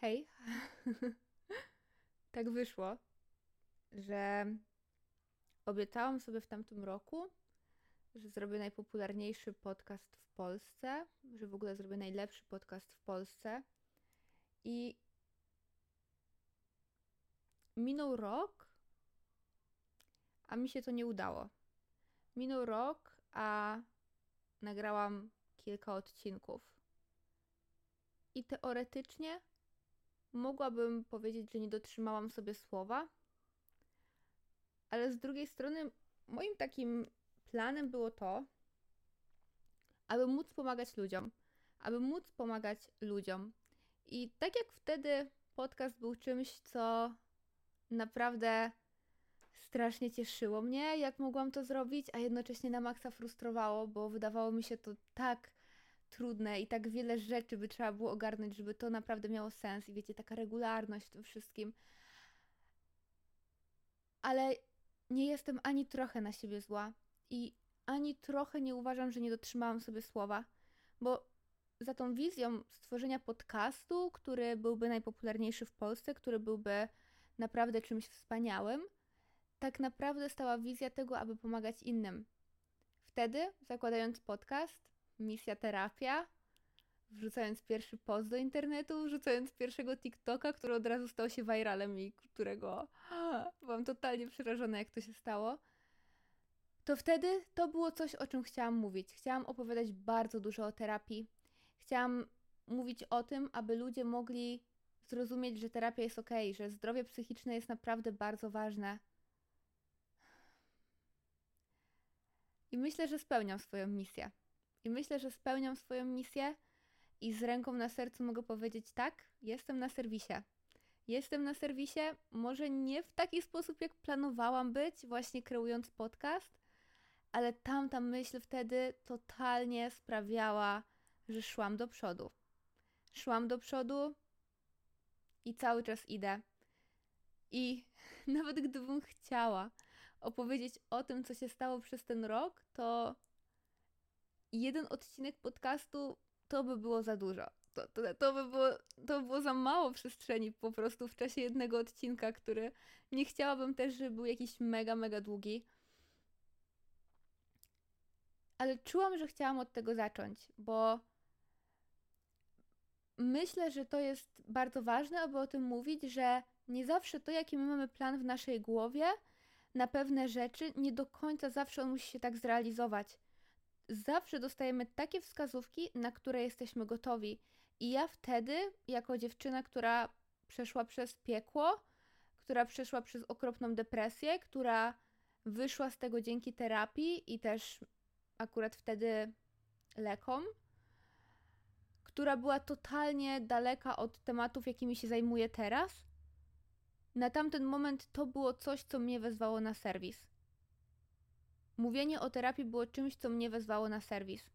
Hej. tak wyszło, że obiecałam sobie w tamtym roku, że zrobię najpopularniejszy podcast w Polsce, że w ogóle zrobię najlepszy podcast w Polsce. I minął rok, a mi się to nie udało. Minął rok, a nagrałam kilka odcinków. I teoretycznie mogłabym powiedzieć, że nie dotrzymałam sobie słowa, ale z drugiej strony moim takim planem było to, aby móc pomagać ludziom, aby móc pomagać ludziom. I tak jak wtedy podcast był czymś, co naprawdę strasznie cieszyło mnie, jak mogłam to zrobić, a jednocześnie na maksa frustrowało, bo wydawało mi się to tak trudne i tak wiele rzeczy by trzeba było ogarnąć, żeby to naprawdę miało sens i wiecie, taka regularność w tym wszystkim. Ale nie jestem ani trochę na siebie zła i ani trochę nie uważam, że nie dotrzymałam sobie słowa, bo za tą wizją stworzenia podcastu, który byłby najpopularniejszy w Polsce, który byłby naprawdę czymś wspaniałym, tak naprawdę stała wizja tego, aby pomagać innym. Wtedy, zakładając podcast, misja terapia, wrzucając pierwszy post do internetu, wrzucając pierwszego TikToka, który od razu stał się viralem i którego byłam totalnie przerażona, jak to się stało. To wtedy to było coś, o czym chciałam mówić. Chciałam opowiadać bardzo dużo o terapii. Chciałam mówić o tym, aby ludzie mogli zrozumieć, że terapia jest ok, że zdrowie psychiczne jest naprawdę bardzo ważne. I myślę, że spełniam swoją misję. I myślę, że spełniam swoją misję i z ręką na sercu mogę powiedzieć tak, jestem na serwisie. Jestem na serwisie, może nie w taki sposób, jak planowałam być, właśnie kreując podcast, ale tamta myśl wtedy totalnie sprawiała, że szłam do przodu. Szłam do przodu i cały czas idę. I nawet gdybym chciała opowiedzieć o tym, co się stało przez ten rok, to jeden odcinek podcastu to by było za dużo. To, to, to, by było, to by było za mało przestrzeni po prostu w czasie jednego odcinka, który nie chciałabym też, żeby był jakiś mega, mega długi. Ale czułam, że chciałam od tego zacząć, bo myślę, że to jest bardzo ważne, aby o tym mówić, że nie zawsze to, jaki my mamy plan w naszej głowie na pewne rzeczy, nie do końca zawsze on musi się tak zrealizować zawsze dostajemy takie wskazówki, na które jesteśmy gotowi. I ja wtedy, jako dziewczyna, która przeszła przez piekło, która przeszła przez okropną depresję, która wyszła z tego dzięki terapii i też akurat wtedy lekom, która była totalnie daleka od tematów, jakimi się zajmuję teraz, na tamten moment to było coś, co mnie wezwało na serwis. Mówienie o terapii było czymś, co mnie wezwało na serwis.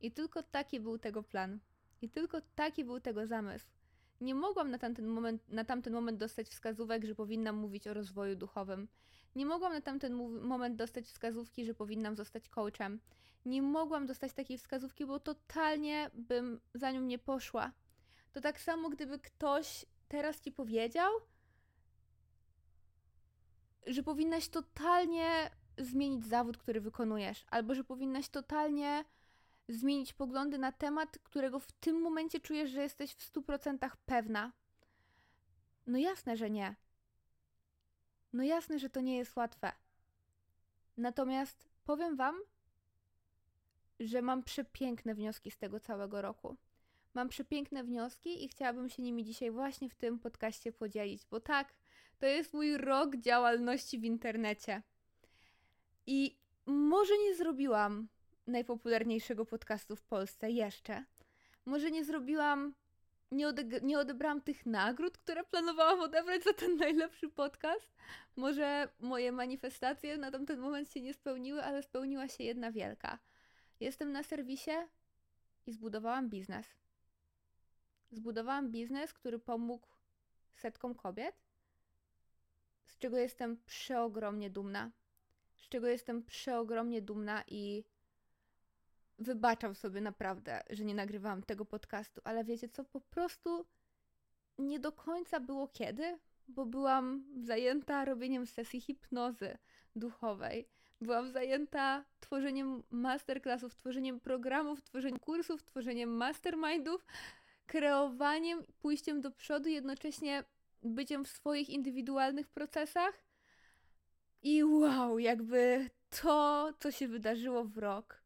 I tylko taki był tego plan. I tylko taki był tego zamysł. Nie mogłam na tamten, moment, na tamten moment dostać wskazówek, że powinnam mówić o rozwoju duchowym. Nie mogłam na tamten moment dostać wskazówki, że powinnam zostać coachem. Nie mogłam dostać takiej wskazówki, bo totalnie bym za nią nie poszła. To tak samo, gdyby ktoś teraz ci powiedział, że powinnaś totalnie zmienić zawód, który wykonujesz, albo że powinnaś totalnie zmienić poglądy na temat, którego w tym momencie czujesz, że jesteś w 100% pewna. No jasne, że nie. No jasne, że to nie jest łatwe. Natomiast powiem Wam, że mam przepiękne wnioski z tego całego roku. Mam przepiękne wnioski i chciałabym się nimi dzisiaj właśnie w tym podcaście podzielić, bo tak, to jest mój rok działalności w internecie. I może nie zrobiłam najpopularniejszego podcastu w Polsce jeszcze. Może nie zrobiłam, nie, nie odebrałam tych nagród, które planowałam odebrać za ten najlepszy podcast. Może moje manifestacje na tamten moment się nie spełniły, ale spełniła się jedna wielka. Jestem na serwisie i zbudowałam biznes. Zbudowałam biznes, który pomógł setkom kobiet, z czego jestem przeogromnie dumna z czego jestem przeogromnie dumna i wybaczam sobie naprawdę, że nie nagrywałam tego podcastu, ale wiecie co, po prostu nie do końca było kiedy, bo byłam zajęta robieniem sesji hipnozy duchowej. Byłam zajęta tworzeniem masterclassów, tworzeniem programów, tworzeniem kursów, tworzeniem mastermindów, kreowaniem, pójściem do przodu, jednocześnie byciem w swoich indywidualnych procesach. I wow, jakby to, co się wydarzyło w rok.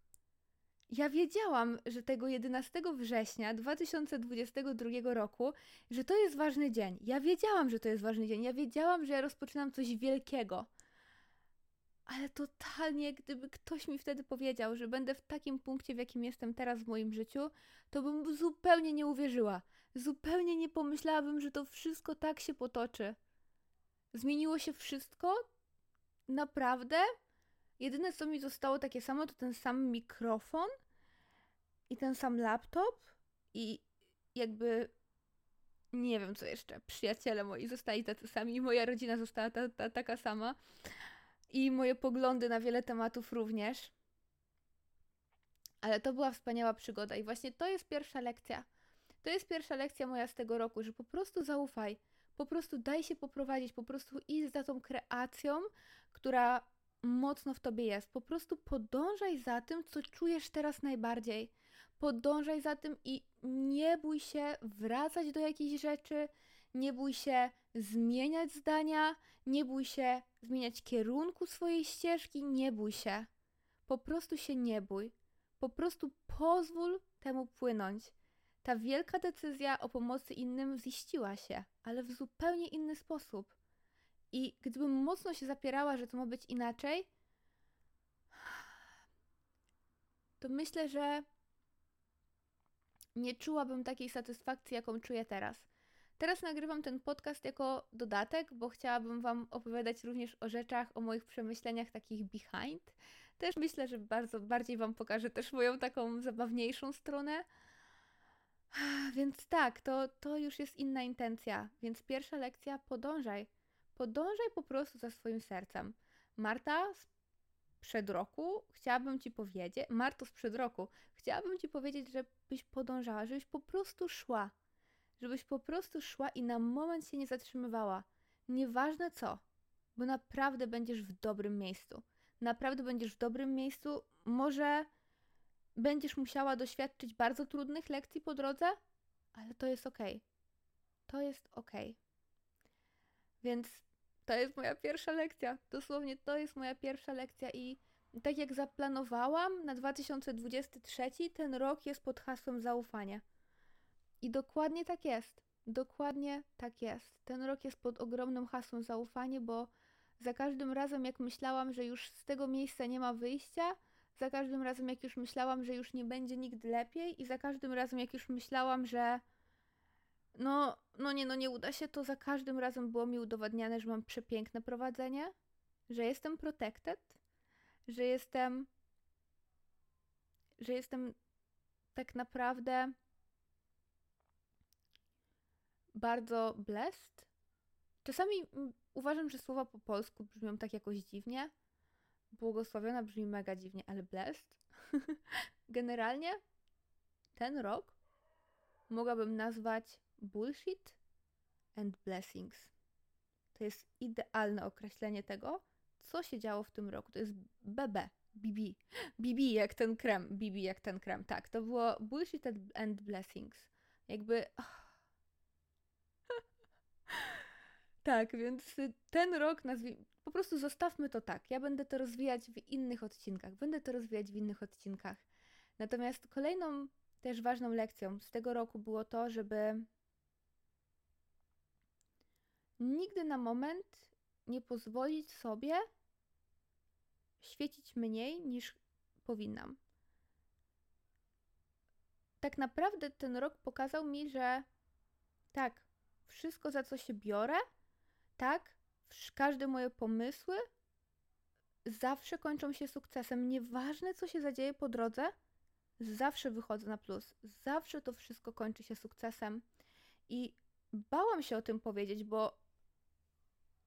Ja wiedziałam, że tego 11 września 2022 roku, że to jest ważny dzień. Ja wiedziałam, że to jest ważny dzień. Ja wiedziałam, że ja rozpoczynam coś wielkiego. Ale totalnie, gdyby ktoś mi wtedy powiedział, że będę w takim punkcie, w jakim jestem teraz w moim życiu, to bym zupełnie nie uwierzyła. Zupełnie nie pomyślałabym, że to wszystko tak się potoczy. Zmieniło się wszystko? Naprawdę? Jedyne, co mi zostało takie samo, to ten sam mikrofon i ten sam laptop i jakby nie wiem co jeszcze. Przyjaciele moi zostali tacy sami, moja rodzina została ta, ta, taka sama i moje poglądy na wiele tematów również. Ale to była wspaniała przygoda i właśnie to jest pierwsza lekcja. To jest pierwsza lekcja moja z tego roku, że po prostu zaufaj, po prostu daj się poprowadzić, po prostu idź za tą kreacją, która mocno w tobie jest. Po prostu podążaj za tym, co czujesz teraz najbardziej. Podążaj za tym i nie bój się wracać do jakichś rzeczy, nie bój się zmieniać zdania, nie bój się zmieniać kierunku swojej ścieżki, nie bój się. Po prostu się nie bój. Po prostu pozwól temu płynąć. Ta wielka decyzja o pomocy innym ziściła się, ale w zupełnie inny sposób. I gdybym mocno się zapierała, że to ma być inaczej, to myślę, że nie czułabym takiej satysfakcji, jaką czuję teraz. Teraz nagrywam ten podcast jako dodatek, bo chciałabym Wam opowiadać również o rzeczach, o moich przemyśleniach takich behind. Też myślę, że bardzo bardziej Wam pokażę też moją taką zabawniejszą stronę. Więc tak, to, to już jest inna intencja. Więc pierwsza lekcja, podążaj. Podążaj po prostu za swoim sercem. Marta sprzed roku chciałabym Ci powiedzieć, Marto sprzed roku, chciałabym Ci powiedzieć, żebyś podążała, żebyś po prostu szła. Żebyś po prostu szła i na moment się nie zatrzymywała. Nieważne co, bo naprawdę będziesz w dobrym miejscu. Naprawdę będziesz w dobrym miejscu. Może będziesz musiała doświadczyć bardzo trudnych lekcji po drodze, ale to jest ok. To jest ok. Więc to jest moja pierwsza lekcja. Dosłownie to jest moja pierwsza lekcja i tak jak zaplanowałam na 2023, ten rok jest pod hasłem zaufanie. I dokładnie tak jest. Dokładnie tak jest. Ten rok jest pod ogromnym hasłem zaufanie, bo za każdym razem, jak myślałam, że już z tego miejsca nie ma wyjścia, za każdym razem, jak już myślałam, że już nie będzie nigdy lepiej, i za każdym razem, jak już myślałam, że no, no nie, no nie uda się, to za każdym razem było mi udowadniane, że mam przepiękne prowadzenie, że jestem protected, że jestem, że jestem tak naprawdę bardzo blessed. Czasami uważam, że słowa po polsku brzmią tak jakoś dziwnie. Błogosławiona brzmi mega dziwnie, ale blessed. Generalnie ten rok mogłabym nazwać bullshit and blessings. To jest idealne określenie tego, co się działo w tym roku. To jest BB, BB. BB jak ten krem, BB jak ten krem. Tak, to było bullshit and blessings. Jakby... tak, więc ten rok nazwij... Po prostu zostawmy to tak. Ja będę to rozwijać w innych odcinkach. Będę to rozwijać w innych odcinkach. Natomiast kolejną też ważną lekcją z tego roku było to, żeby nigdy na moment nie pozwolić sobie świecić mniej niż powinnam. Tak naprawdę ten rok pokazał mi, że tak, wszystko za co się biorę, tak, każde moje pomysły zawsze kończą się sukcesem. Nieważne co się zadzieje po drodze, zawsze wychodzę na plus. Zawsze to wszystko kończy się sukcesem. I bałam się o tym powiedzieć, bo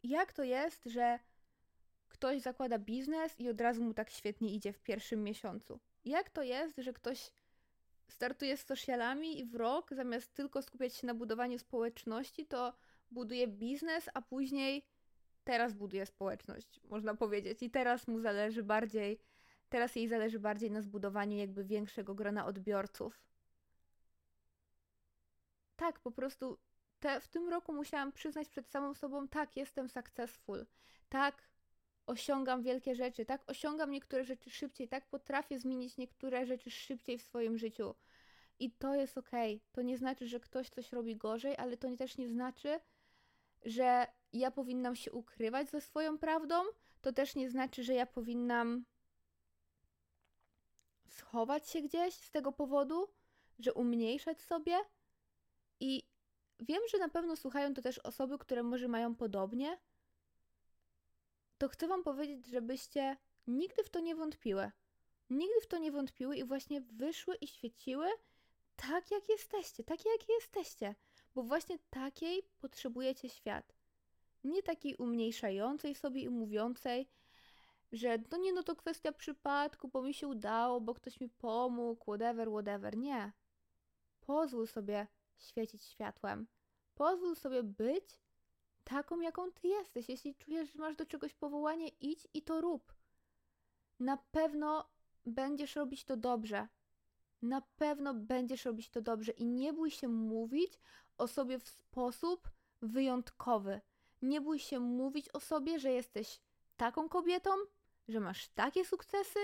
jak to jest, że ktoś zakłada biznes i od razu mu tak świetnie idzie w pierwszym miesiącu? Jak to jest, że ktoś startuję z socialami i w rok, zamiast tylko skupiać się na budowaniu społeczności, to buduje biznes, a później teraz buduje społeczność, można powiedzieć. I teraz mu zależy bardziej, teraz jej zależy bardziej na zbudowaniu jakby większego grona odbiorców. Tak, po prostu te, w tym roku musiałam przyznać przed samą sobą, tak, jestem successful, tak, osiągam wielkie rzeczy, tak, osiągam niektóre rzeczy szybciej, tak, potrafię zmienić niektóre rzeczy szybciej w swoim życiu. I to jest ok. To nie znaczy, że ktoś coś robi gorzej, ale to też nie znaczy, że ja powinnam się ukrywać ze swoją prawdą. To też nie znaczy, że ja powinnam schować się gdzieś z tego powodu, że umniejszać sobie. I wiem, że na pewno słuchają to też osoby, które może mają podobnie. To chcę Wam powiedzieć, żebyście nigdy w to nie wątpiły. Nigdy w to nie wątpiły i właśnie wyszły i świeciły tak, jak jesteście, takie, jakie jesteście, bo właśnie takiej potrzebujecie świat. Nie takiej umniejszającej sobie i mówiącej, że no nie, no to kwestia przypadku, bo mi się udało, bo ktoś mi pomógł, whatever, whatever. Nie. Pozwól sobie świecić światłem. Pozwól sobie być taką, jaką ty jesteś. Jeśli czujesz, że masz do czegoś powołanie, idź i to rób. Na pewno będziesz robić to dobrze na pewno będziesz robić to dobrze i nie bój się mówić o sobie w sposób wyjątkowy. Nie bój się mówić o sobie, że jesteś taką kobietą, że masz takie sukcesy,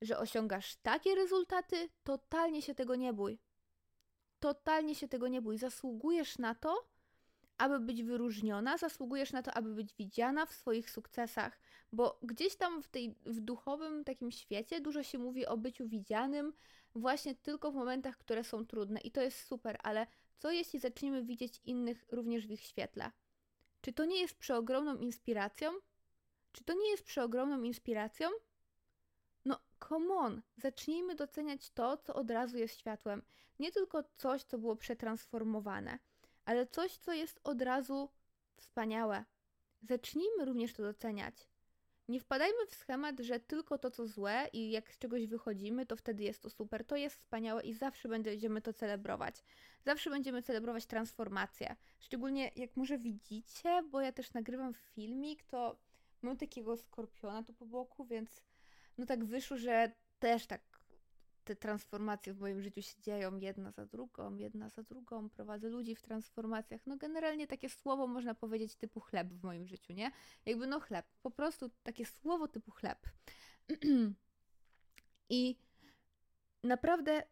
że osiągasz takie rezultaty. Totalnie się tego nie bój. Totalnie się tego nie bój. Zasługujesz na to, aby być wyróżniona, zasługujesz na to, aby być widziana w swoich sukcesach, bo gdzieś tam w tej w duchowym takim świecie dużo się mówi o byciu widzianym, właśnie tylko w momentach, które są trudne i to jest super, ale co jeśli zaczniemy widzieć innych również w ich świetle? Czy to nie jest przeogromną inspiracją? Czy to nie jest przeogromną inspiracją? No, come on, zacznijmy doceniać to, co od razu jest światłem. Nie tylko coś, co było przetransformowane, ale coś, co jest od razu wspaniałe. Zacznijmy również to doceniać. Nie wpadajmy w schemat, że tylko to, co złe i jak z czegoś wychodzimy, to wtedy jest to super. To jest wspaniałe i zawsze będziemy to celebrować. Zawsze będziemy celebrować transformację. Szczególnie jak może widzicie, bo ja też nagrywam filmik, to mam takiego skorpiona tu po boku, więc no tak wyszło, że też tak te transformacje w moim życiu się dzieją jedna za drugą, jedna za drugą, prowadzę ludzi w transformacjach. No generalnie takie słowo można powiedzieć typu chleb w moim życiu, nie? Jakby no chleb, po prostu takie słowo typu chleb. I naprawdę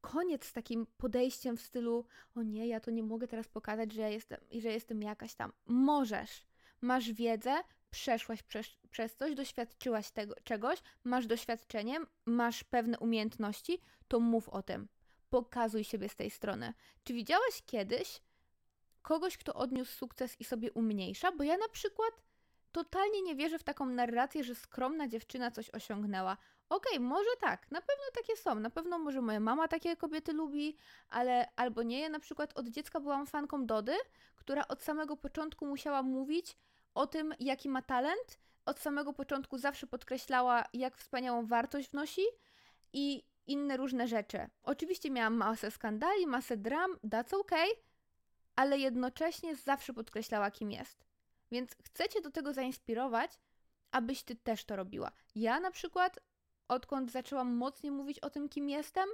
koniec z takim podejściem w stylu o nie, ja to nie mogę teraz pokazać, że ja jestem, że jestem jakaś tam. Możesz. Masz wiedzę, przeszłaś przez, przez coś, doświadczyłaś tego, czegoś, masz doświadczenie, masz pewne umiejętności, to mów o tym. Pokazuj siebie z tej strony. Czy widziałaś kiedyś kogoś, kto odniósł sukces i sobie umniejsza? Bo ja na przykład totalnie nie wierzę w taką narrację, że skromna dziewczyna coś osiągnęła. Okej, okay, może tak, na pewno takie są, na pewno może moja mama takie kobiety lubi, ale albo nie. Ja na przykład od dziecka byłam fanką Dody, która od samego początku musiała mówić, o tym, jaki ma talent. Od samego początku zawsze podkreślała, jak wspaniałą wartość wnosi i inne różne rzeczy. Oczywiście miałam masę skandali, masę dram, that's okay, ale jednocześnie zawsze podkreślała, kim jest. Więc chcecie do tego zainspirować, abyś ty też to robiła. Ja na przykład, odkąd zaczęłam mocniej mówić o tym, kim jestem,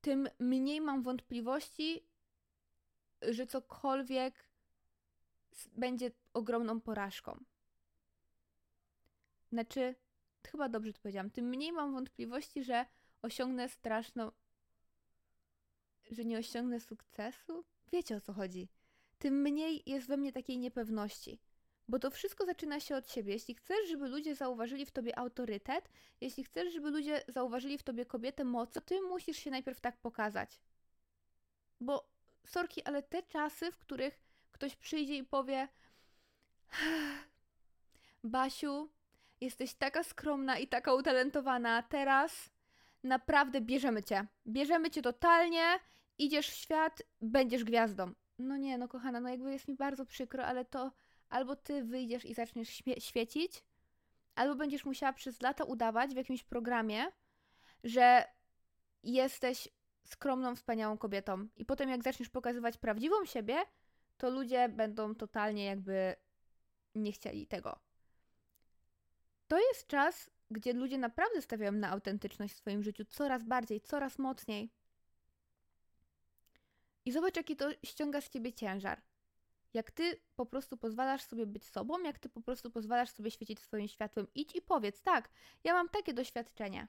tym mniej mam wątpliwości, że cokolwiek będzie ogromną porażką. Znaczy, chyba dobrze to powiedziałam, tym mniej mam wątpliwości, że osiągnę straszną. że nie osiągnę sukcesu. Wiecie o co chodzi. Tym mniej jest we mnie takiej niepewności. Bo to wszystko zaczyna się od siebie. Jeśli chcesz, żeby ludzie zauważyli w tobie autorytet, jeśli chcesz, żeby ludzie zauważyli w tobie kobietę moc, to ty musisz się najpierw tak pokazać. Bo sorki, ale te czasy, w których ktoś przyjdzie i powie: Basiu, jesteś taka skromna i taka utalentowana, teraz naprawdę bierzemy cię. Bierzemy cię totalnie, idziesz w świat, będziesz gwiazdą. No nie, no kochana, no jakby jest mi bardzo przykro, ale to albo ty wyjdziesz i zaczniesz świecić, albo będziesz musiała przez lata udawać w jakimś programie, że jesteś skromną, wspaniałą kobietą. I potem, jak zaczniesz pokazywać prawdziwą siebie, to ludzie będą totalnie jakby nie chcieli tego. To jest czas, gdzie ludzie naprawdę stawiają na autentyczność w swoim życiu coraz bardziej, coraz mocniej. I zobacz, jaki to ściąga z ciebie ciężar. Jak ty po prostu pozwalasz sobie być sobą, jak ty po prostu pozwalasz sobie świecić swoim światłem, idź i powiedz: tak, ja mam takie doświadczenie.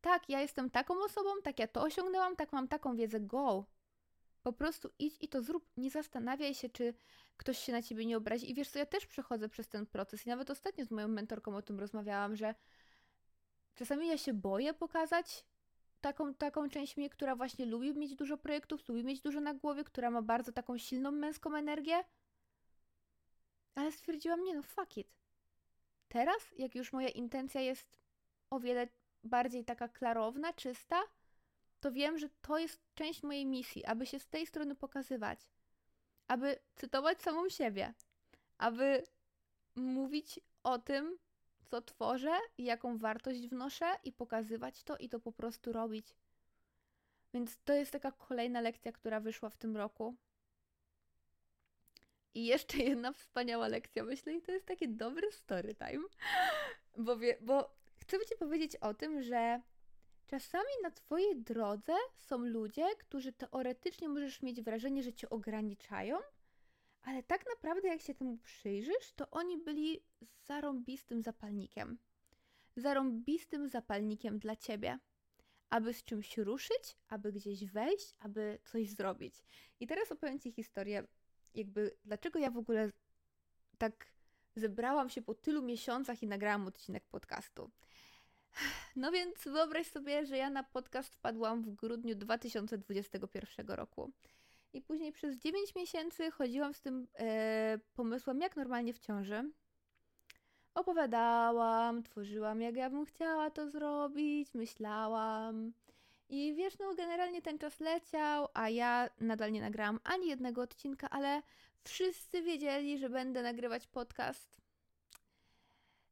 Tak, ja jestem taką osobą, tak ja to osiągnęłam, tak mam taką wiedzę, go. Po prostu idź i to zrób. Nie zastanawiaj się, czy ktoś się na ciebie nie obrazi. I wiesz co, ja też przechodzę przez ten proces. I nawet ostatnio z moją mentorką o tym rozmawiałam, że czasami ja się boję pokazać taką, taką część mnie, która właśnie lubi mieć dużo projektów, lubi mieć dużo na głowie, która ma bardzo taką silną męską energię. Ale stwierdziłam, nie no, fuck it. Teraz, jak już moja intencja jest o wiele bardziej taka klarowna, czysta, to wiem, że to jest część mojej misji, aby się z tej strony pokazywać, aby cytować samą siebie, aby mówić o tym, co tworzę i jaką wartość wnoszę i pokazywać to i to po prostu robić. Więc to jest taka kolejna lekcja, która wyszła w tym roku. I jeszcze jedna wspaniała lekcja, myślę, i to jest taki dobry story time, bo, wie, bo chcę Ci powiedzieć o tym, że czasami na Twojej drodze są ludzie, którzy teoretycznie możesz mieć wrażenie, że Cię ograniczają, ale tak naprawdę, jak się temu przyjrzysz, to oni byli zarąbistym zapalnikiem. Zarąbistym zapalnikiem dla ciebie, aby z czymś ruszyć, aby gdzieś wejść, aby coś zrobić. I teraz opowiem Ci historię, jakby dlaczego ja w ogóle tak zebrałam się po tylu miesiącach i nagrałam odcinek podcastu. No więc wyobraź sobie, że ja na podcast wpadłam w grudniu 2021 roku. I później przez 9 miesięcy chodziłam z tym e, pomysłem, jak normalnie w ciąży. Opowiadałam, tworzyłam, jak ja bym chciała to zrobić, myślałam. I wiesz, no generalnie ten czas leciał, a ja nadal nie nagrałam ani jednego odcinka, ale wszyscy wiedzieli, że będę nagrywać podcast.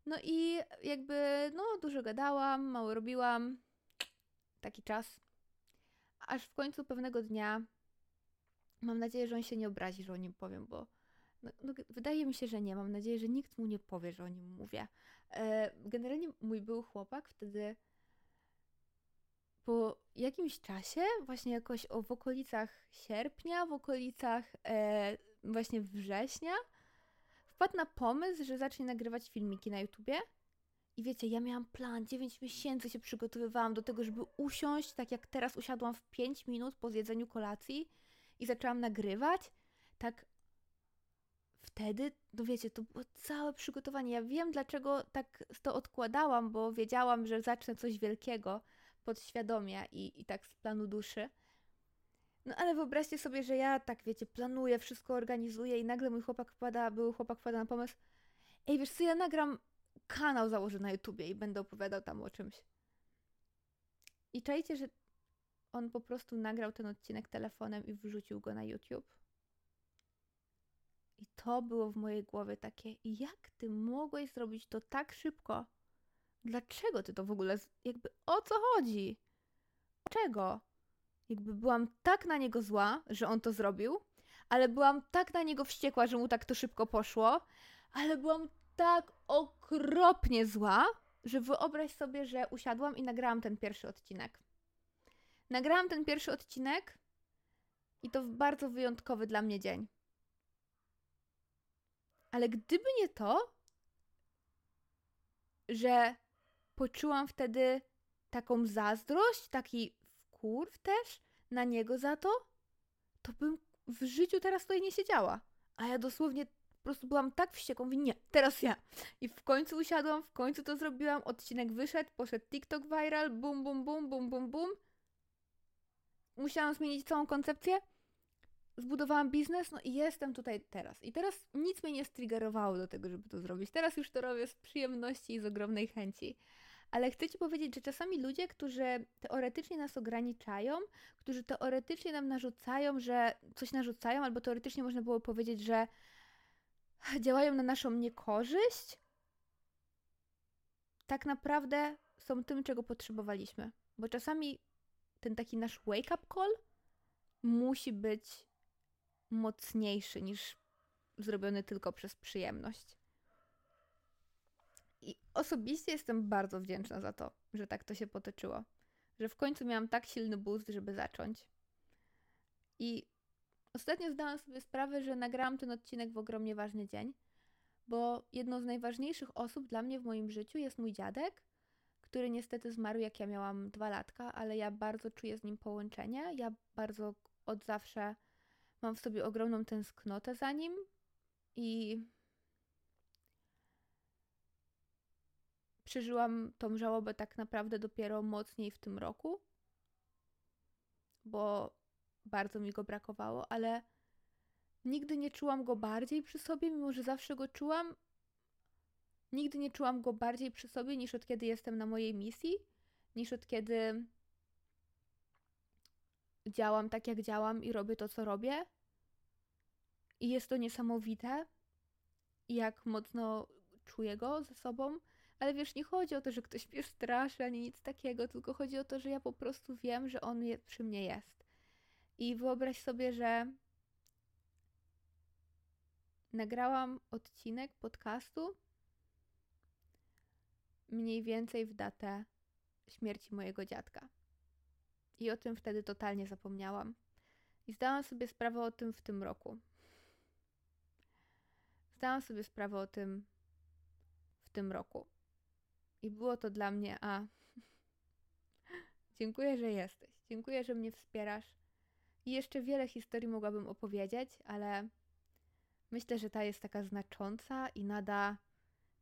No i jakby, no dużo gadałam, mało robiłam. Taki czas. Aż w końcu pewnego dnia Mam nadzieję, że on się nie obrazi, że o nim powiem, bo no, no, wydaje mi się, że nie. Mam nadzieję, że nikt mu nie powie, że o nim mówię. E, generalnie mój był chłopak wtedy po jakimś czasie, właśnie jakoś o, w okolicach sierpnia, w okolicach e, właśnie września, wpadł na pomysł, że zacznie nagrywać filmiki na YouTubie. I wiecie, ja miałam plan, 9 miesięcy się przygotowywałam do tego, żeby usiąść, tak jak teraz usiadłam w 5 minut po zjedzeniu kolacji i zaczęłam nagrywać, tak wtedy, no wiecie, to było całe przygotowanie. Ja wiem, dlaczego tak to odkładałam, bo wiedziałam, że zacznę coś wielkiego podświadomie i, i tak z planu duszy. No ale wyobraźcie sobie, że ja tak, wiecie, planuję, wszystko organizuję i nagle mój chłopak wpada, były chłopak wpada na pomysł ej, wiesz co, ja nagram kanał założę na YouTubie i będę opowiadał tam o czymś. I czajcie, że on po prostu nagrał ten odcinek telefonem i wrzucił go na YouTube. I to było w mojej głowie takie, jak ty mogłeś zrobić to tak szybko? Dlaczego ty to w ogóle, jakby o co chodzi? Czego? Jakby byłam tak na niego zła, że on to zrobił, ale byłam tak na niego wściekła, że mu tak to szybko poszło, ale byłam tak okropnie zła, że wyobraź sobie, że usiadłam i nagrałam ten pierwszy odcinek. Nagrałam ten pierwszy odcinek i to w bardzo wyjątkowy dla mnie dzień. Ale gdyby nie to, że poczułam wtedy taką zazdrość, taki wkurw też na niego za to, to bym w życiu teraz tutaj nie siedziała. A ja dosłownie po prostu byłam tak wściekłą, mówię, nie, teraz ja. I w końcu usiadłam, w końcu to zrobiłam, odcinek wyszedł, poszedł TikTok viral, bum, bum, bum, bum, bum, bum musiałam zmienić całą koncepcję, zbudowałam biznes, no i jestem tutaj teraz. I teraz nic mnie nie striggerowało do tego, żeby to zrobić. Teraz już to robię z przyjemności i z ogromnej chęci. Ale chcę Ci powiedzieć, że czasami ludzie, którzy teoretycznie nas ograniczają, którzy teoretycznie nam narzucają, że coś narzucają, albo teoretycznie można było powiedzieć, że działają na naszą niekorzyść, tak naprawdę są tym, czego potrzebowaliśmy. Bo czasami ten taki nasz wake-up call musi być mocniejszy niż zrobiony tylko przez przyjemność. I osobiście jestem bardzo wdzięczna za to, że tak to się potoczyło. Że w końcu miałam tak silny boost, żeby zacząć. I ostatnio zdałam sobie sprawę, że nagrałam ten odcinek w ogromnie ważny dzień, bo jedną z najważniejszych osób dla mnie w moim życiu jest mój dziadek, który niestety zmarł jak ja miałam dwa latka, ale ja bardzo czuję z nim połączenie. Ja bardzo od zawsze mam w sobie ogromną tęsknotę za nim i przeżyłam tą żałobę tak naprawdę dopiero mocniej w tym roku, bo bardzo mi go brakowało, ale nigdy nie czułam go bardziej przy sobie, mimo że zawsze go czułam. Nigdy nie czułam go bardziej przy sobie niż od kiedy jestem na mojej misji, niż od kiedy działam tak, jak działam i robię to, co robię. I jest to niesamowite, jak mocno czuję go ze sobą. Ale wiesz, nie chodzi o to, że ktoś mnie straszy ani nic takiego, tylko chodzi o to, że ja po prostu wiem, że on je, przy mnie jest. I wyobraź sobie, że nagrałam odcinek podcastu mniej więcej w datę śmierci mojego dziadka. I o tym wtedy totalnie zapomniałam. I zdałam sobie sprawę o tym w tym roku. Zdałam sobie sprawę o tym w tym roku. I było to dla mnie, a dziękuję, że jesteś. Dziękuję, że mnie wspierasz. I jeszcze wiele historii mogłabym opowiedzieć, ale myślę, że ta jest taka znacząca i nada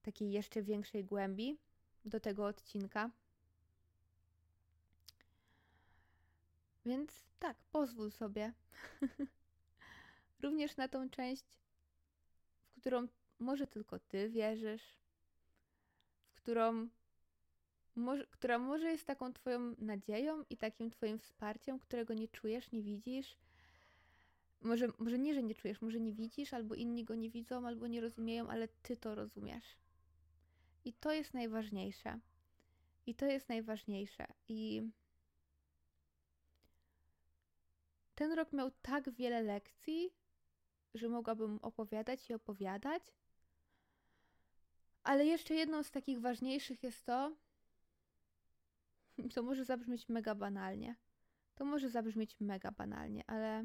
takiej jeszcze większej głębi do tego odcinka. Więc tak, pozwól sobie. Również na tą część, w którą może tylko ty wierzysz, którą może, która może jest taką twoją nadzieją i takim twoim wsparciem, którego nie czujesz, nie widzisz. Może, może nie, że nie czujesz, może nie widzisz, albo inni go nie widzą, albo nie rozumieją, ale ty to rozumiesz. I to jest najważniejsze. I to jest najważniejsze. I ten rok miał tak wiele lekcji, że mogłabym opowiadać i opowiadać. Ale jeszcze jedną z takich ważniejszych jest to, to może zabrzmieć mega banalnie. To może zabrzmieć mega banalnie, ale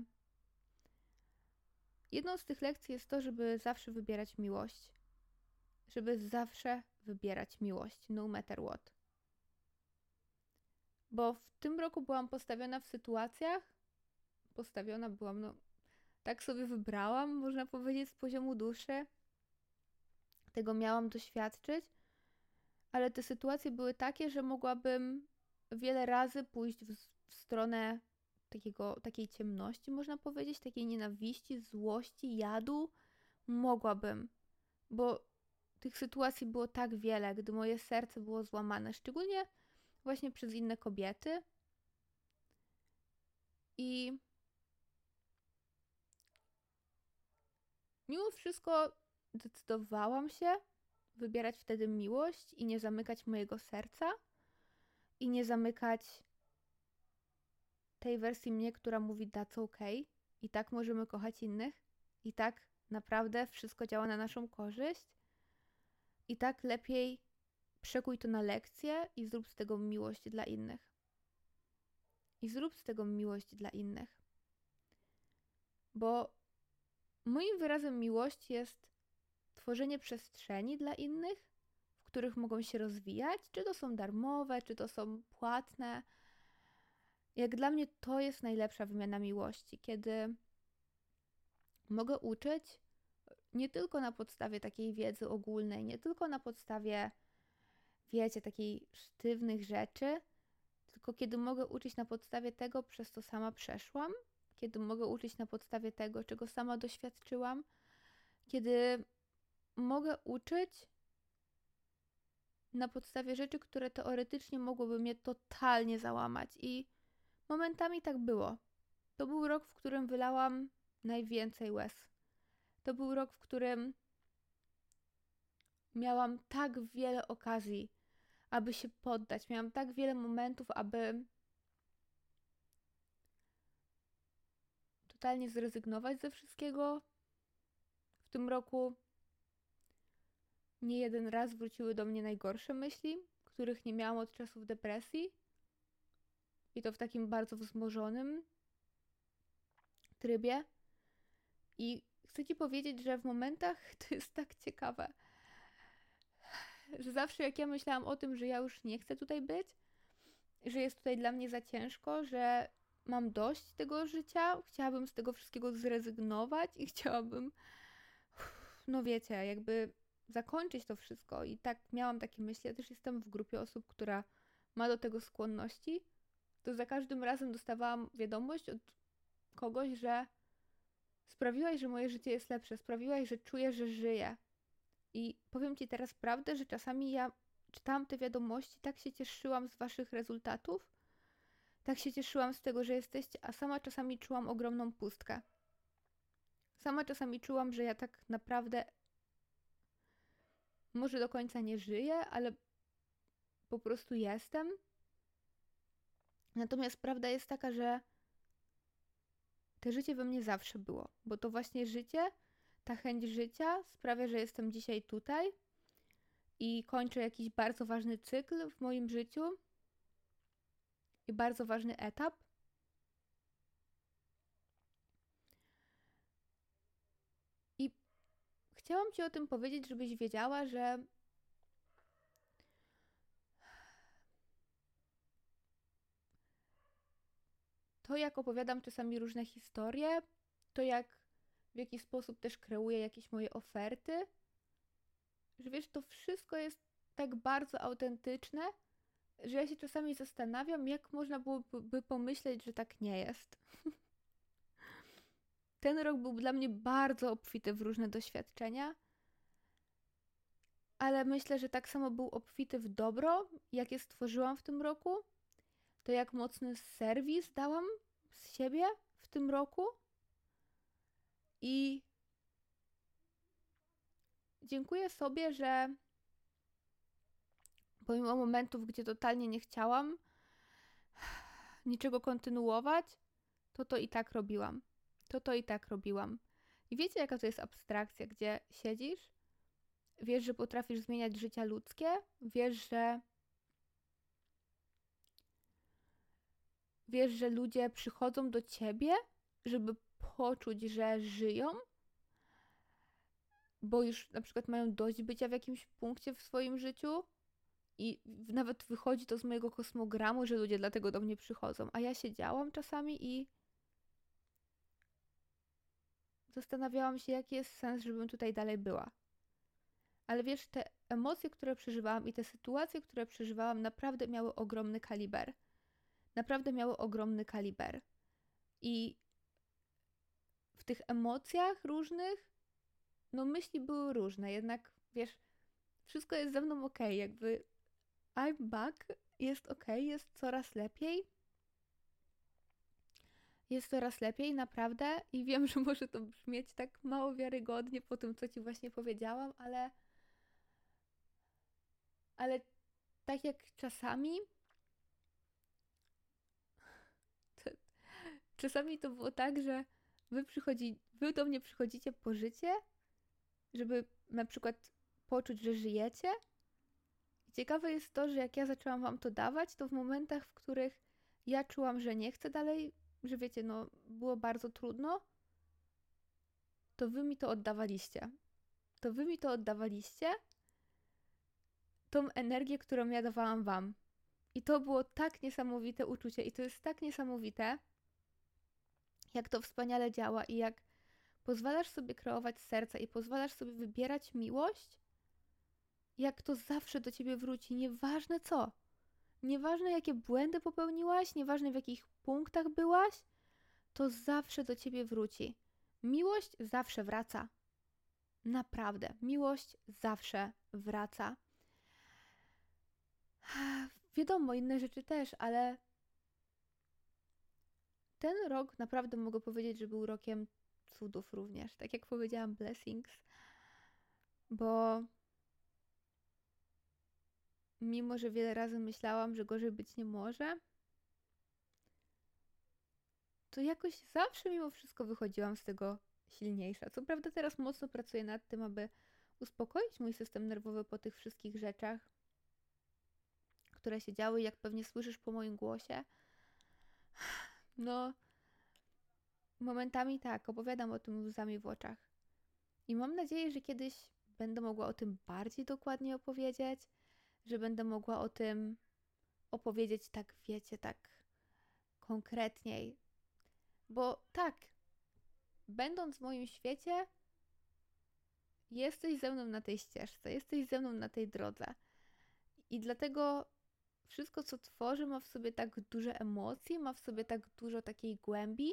jedną z tych lekcji jest to, żeby zawsze wybierać miłość. Żeby zawsze wybierać miłość, no matter what. Bo w tym roku byłam postawiona w sytuacjach, postawiona byłam, no tak sobie wybrałam, można powiedzieć, z poziomu duszy. Tego miałam doświadczyć, ale te sytuacje były takie, że mogłabym wiele razy pójść w, w stronę takiego, takiej ciemności, można powiedzieć, takiej nienawiści, złości, jadu. Mogłabym, bo tych sytuacji było tak wiele, gdy moje serce było złamane, szczególnie właśnie przez inne kobiety. I mimo wszystko decydowałam się wybierać wtedy miłość i nie zamykać mojego serca i nie zamykać tej wersji mnie, która mówi that's okay i tak możemy kochać innych i tak naprawdę wszystko działa na naszą korzyść i tak lepiej przekuj to na lekcję i zrób z tego miłość dla innych. I zrób z tego miłość dla innych. Bo moim wyrazem miłości jest tworzenie przestrzeni dla innych, których mogą się rozwijać, czy to są darmowe, czy to są płatne. Jak dla mnie to jest najlepsza wymiana miłości, kiedy mogę uczyć nie tylko na podstawie takiej wiedzy ogólnej, nie tylko na podstawie, wiecie, takiej sztywnych rzeczy, tylko kiedy mogę uczyć na podstawie tego, przez co sama przeszłam, kiedy mogę uczyć na podstawie tego, czego sama doświadczyłam, kiedy mogę uczyć na podstawie rzeczy, które teoretycznie mogłyby mnie totalnie załamać. I momentami tak było. To był rok, w którym wylałam najwięcej łez. To był rok, w którym miałam tak wiele okazji, aby się poddać. Miałam tak wiele momentów, aby totalnie zrezygnować ze wszystkiego. W tym roku nie jeden raz wróciły do mnie najgorsze myśli, których nie miałam od czasów depresji. I to w takim bardzo wzmożonym trybie. I chcę ci powiedzieć, że w momentach to jest tak ciekawe, że zawsze jak ja myślałam o tym, że ja już nie chcę tutaj być, że jest tutaj dla mnie za ciężko, że mam dość tego życia, chciałabym z tego wszystkiego zrezygnować i chciałabym, no wiecie, jakby zakończyć to wszystko. I tak miałam takie myśli. Ja też jestem w grupie osób, która ma do tego skłonności. To za każdym razem dostawałam wiadomość od kogoś, że sprawiłaś, że moje życie jest lepsze, sprawiłaś, że czuję, że żyję. I powiem ci teraz prawdę, że czasami ja czytałam te wiadomości, tak się cieszyłam z waszych rezultatów, tak się cieszyłam z tego, że jesteście, a sama czasami czułam ogromną pustkę. Sama czasami czułam, że ja tak naprawdę może do końca nie żyję, ale po prostu jestem. Natomiast prawda jest taka, że te życie we mnie zawsze było, bo to właśnie życie, ta chęć życia sprawia, że jestem dzisiaj tutaj i kończę jakiś bardzo ważny cykl w moim życiu i bardzo ważny etap. I chciałam Ci o tym powiedzieć, żebyś wiedziała, że to, jak opowiadam czasami różne historie, to jak w jaki sposób też kreuję jakieś moje oferty, że wiesz, to wszystko jest tak bardzo autentyczne, że ja się czasami zastanawiam, jak można byłoby pomyśleć, że tak nie jest. Ten rok był dla mnie bardzo obfity w różne doświadczenia, ale myślę, że tak samo był obfity w dobro, jakie stworzyłam w tym roku. To jak mocny serwis dałam z siebie w tym roku. I dziękuję sobie, że pomimo momentów, gdzie totalnie nie chciałam niczego kontynuować, to to i tak robiłam. To to i tak robiłam. I wiecie, jaka to jest abstrakcja, gdzie siedzisz, wiesz, że potrafisz zmieniać życia ludzkie, wiesz, że wiesz, że ludzie przychodzą do ciebie, żeby poczuć, że żyją, bo już na przykład mają dość bycia w jakimś punkcie w swoim życiu i nawet wychodzi to z mojego kosmogramu, że ludzie dlatego do mnie przychodzą. A ja siedziałam czasami i zastanawiałam się, jaki jest sens, żebym tutaj dalej była. Ale wiesz, te emocje, które przeżywałam i te sytuacje, które przeżywałam, naprawdę miały ogromny kaliber. Naprawdę miały ogromny kaliber. I w tych emocjach różnych, no myśli były różne, jednak wiesz, wszystko jest ze mną ok, jakby I'm back, jest ok, jest coraz lepiej. Jest coraz lepiej, naprawdę, i wiem, że może to brzmieć tak mało wiarygodnie po tym, co ci właśnie powiedziałam, ale. Ale tak jak czasami. To, czasami to było tak, że wy, przychodzi, wy do mnie przychodzicie po życie, żeby na przykład poczuć, że żyjecie, Ciekawe jest to, że jak ja zaczęłam wam to dawać, to w momentach, w których ja czułam, że nie chcę dalej, że wiecie, no było bardzo trudno, to wy mi to oddawaliście. To wy mi to oddawaliście, tą energię, którą ja dawałam wam. I to było tak niesamowite uczucie, i to jest tak niesamowite, jak to wspaniale działa, i jak pozwalasz sobie kreować serce, i pozwalasz sobie wybierać miłość, jak to zawsze do ciebie wróci, nieważne co. Nieważne jakie błędy popełniłaś, nieważne w jakich punktach byłaś, to zawsze do ciebie wróci. Miłość zawsze wraca. Naprawdę, miłość zawsze wraca. Wiadomo, inne rzeczy też, ale ten rok naprawdę mogę powiedzieć, że był rokiem cudów również. Tak jak powiedziałam, blessings, bo mimo że wiele razy myślałam, że gorzej być nie może, to jakoś zawsze mimo wszystko wychodziłam z tego silniejsza. Co prawda teraz mocno pracuję nad tym, aby uspokoić mój system nerwowy po tych wszystkich rzeczach, które się działy, jak pewnie słyszysz po moim głosie. No, momentami tak, opowiadam o tym łzami w oczach. I mam nadzieję, że kiedyś będę mogła o tym bardziej dokładnie opowiedzieć, że będę mogła o tym opowiedzieć tak, wiecie, tak konkretniej. Bo tak, będąc w moim świecie, jesteś ze mną na tej ścieżce, jesteś ze mną na tej drodze. I dlatego wszystko, co tworzę, ma w sobie tak duże emocje, ma w sobie tak dużo takiej głębi,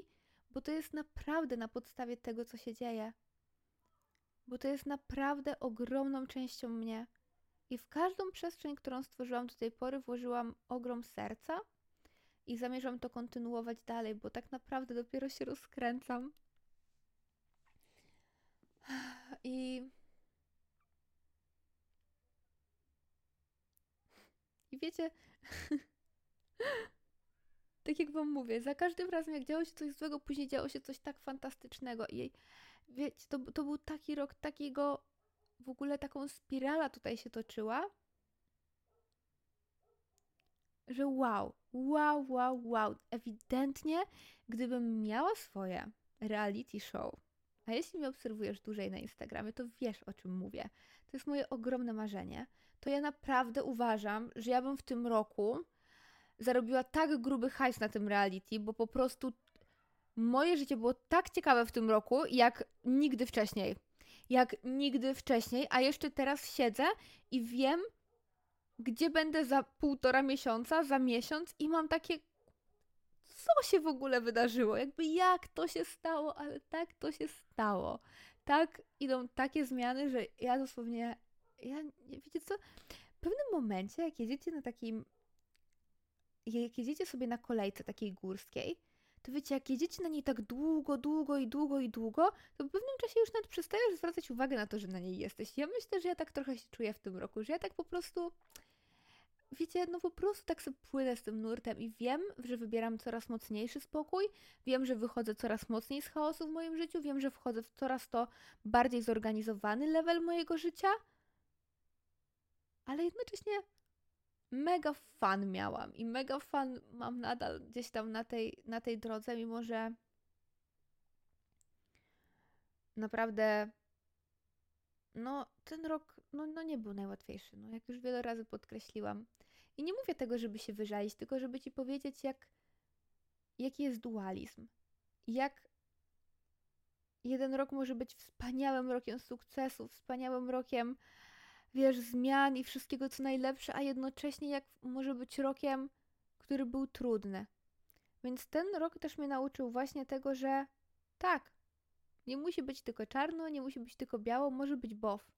bo to jest naprawdę na podstawie tego, co się dzieje. Bo to jest naprawdę ogromną częścią mnie. I w każdą przestrzeń, którą stworzyłam do tej pory, włożyłam ogrom serca i zamierzam to kontynuować dalej, bo tak naprawdę dopiero się rozkręcam. I. I wiecie, tak jak wam mówię, za każdym razem jak działo się coś złego, później działo się coś tak fantastycznego. I wiecie, to, to był taki rok takiego, w ogóle taką spirala tutaj się toczyła, że wow, wow, wow, wow. Ewidentnie, gdybym miała swoje reality show, a jeśli mnie obserwujesz dłużej na Instagramie, to wiesz o czym mówię. To jest moje ogromne marzenie. To ja naprawdę uważam, że ja bym w tym roku zarobiła tak gruby hajs na tym reality, bo po prostu moje życie było tak ciekawe w tym roku, jak nigdy wcześniej. Jak nigdy wcześniej, a jeszcze teraz siedzę i wiem, gdzie będę za półtora miesiąca, za miesiąc i mam takie, co się w ogóle wydarzyło, jakby jak to się stało, ale tak to się stało. Tak idą takie zmiany, że ja dosłownie, ja, wiecie co, w pewnym momencie, jak jedziecie na takim jak jedziecie sobie na kolejce takiej górskiej, to wiecie, jak jedziecie na niej tak długo, długo i długo i długo, to w pewnym czasie już nawet przestajesz zwracać uwagę na to, że na niej jesteś. Ja myślę, że ja tak trochę się czuję w tym roku, że ja tak po prostu, wiecie, no po prostu tak sobie płynę z tym nurtem i wiem, że wybieram coraz mocniejszy spokój, wiem, że wychodzę coraz mocniej z chaosu w moim życiu, wiem, że wchodzę w coraz to bardziej zorganizowany level mojego życia, ale jednocześnie mega fan miałam i mega fan mam nadal gdzieś tam na tej, na tej drodze, mimo że naprawdę no ten rok no, no nie był najłatwiejszy, no jak już wiele razy podkreśliłam. I nie mówię tego, żeby się wyżalić, tylko żeby ci powiedzieć, jak, jaki jest dualizm. Jak jeden rok może być wspaniałym rokiem sukcesu, wspaniałym rokiem wiesz, zmian i wszystkiego co najlepsze, a jednocześnie jak może być rokiem, który był trudny. Więc ten rok też mnie nauczył właśnie tego, że tak, nie musi być tylko czarno, nie musi być tylko biało, może być bow.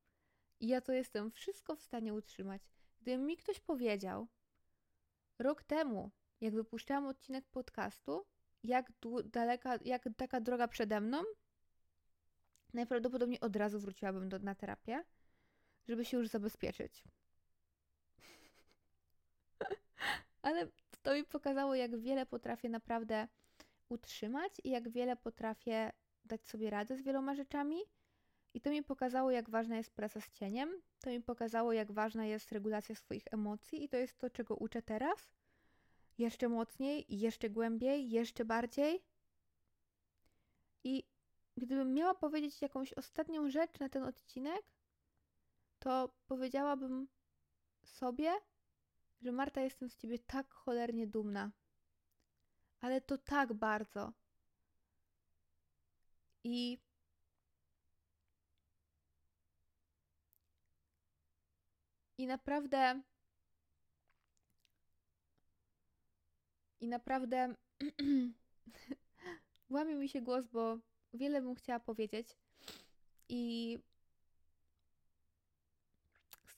I ja to jestem wszystko w stanie utrzymać. Gdyby mi ktoś powiedział rok temu, jak wypuszczałam odcinek podcastu, jak daleka, jak taka droga przede mną, najprawdopodobniej od razu wróciłabym do, na terapię żeby się już zabezpieczyć. Ale to mi pokazało, jak wiele potrafię naprawdę utrzymać i jak wiele potrafię dać sobie radę z wieloma rzeczami. I to mi pokazało, jak ważna jest praca z cieniem. To mi pokazało, jak ważna jest regulacja swoich emocji, i to jest to, czego uczę teraz. Jeszcze mocniej, jeszcze głębiej, jeszcze bardziej. I gdybym miała powiedzieć jakąś ostatnią rzecz na ten odcinek, to powiedziałabym sobie, że Marta, jestem z ciebie tak cholernie dumna. Ale to tak bardzo. I I naprawdę i naprawdę łamie mi się głos, bo wiele bym chciała powiedzieć. I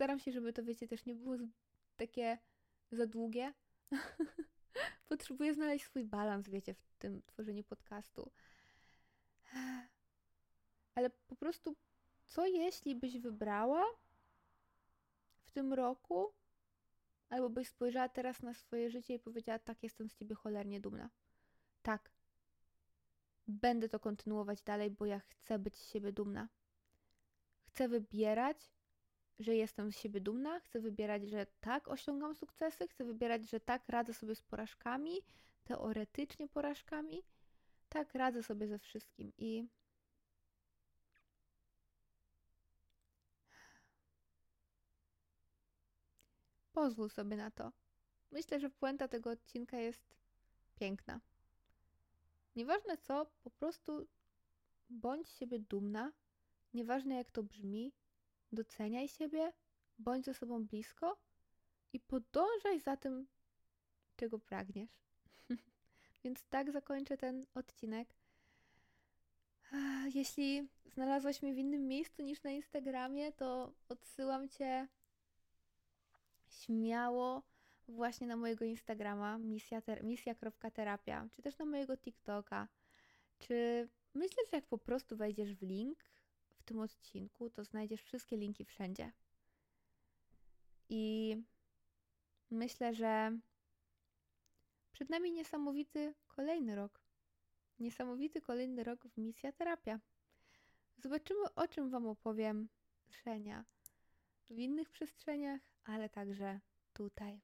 Staram się, żeby to, wiecie, też nie było takie za długie. Potrzebuję znaleźć swój balans, wiecie, w tym tworzeniu podcastu. Ale po prostu, co jeśli byś wybrała w tym roku, albo byś spojrzała teraz na swoje życie i powiedziała: Tak, jestem z ciebie cholernie dumna. Tak. będę to kontynuować dalej, bo ja chcę być z siebie dumna. Chcę wybierać, że jestem z siebie dumna, chcę wybierać, że tak osiągam sukcesy, chcę wybierać, że tak radzę sobie z porażkami, teoretycznie porażkami, tak radzę sobie ze wszystkim i pozwól sobie na to. Myślę, że puenta tego odcinka jest piękna. Nieważne co, po prostu bądź siebie dumna, nieważne jak to brzmi, doceniaj siebie, bądź ze sobą blisko i podążaj za tym, czego pragniesz. Więc tak zakończę ten odcinek. Jeśli znalazłaś mnie w innym miejscu niż na Instagramie, to odsyłam cię śmiało właśnie na mojego Instagrama misja.terapia, czy też na mojego TikToka, czy myślę, że jak po prostu wejdziesz w link tym odcinku, to znajdziesz wszystkie linki wszędzie. I myślę, że przed nami niesamowity kolejny rok. Niesamowity kolejny rok w Misja Terapia. Zobaczymy, o czym Wam opowiem w innych przestrzeniach, ale także tutaj.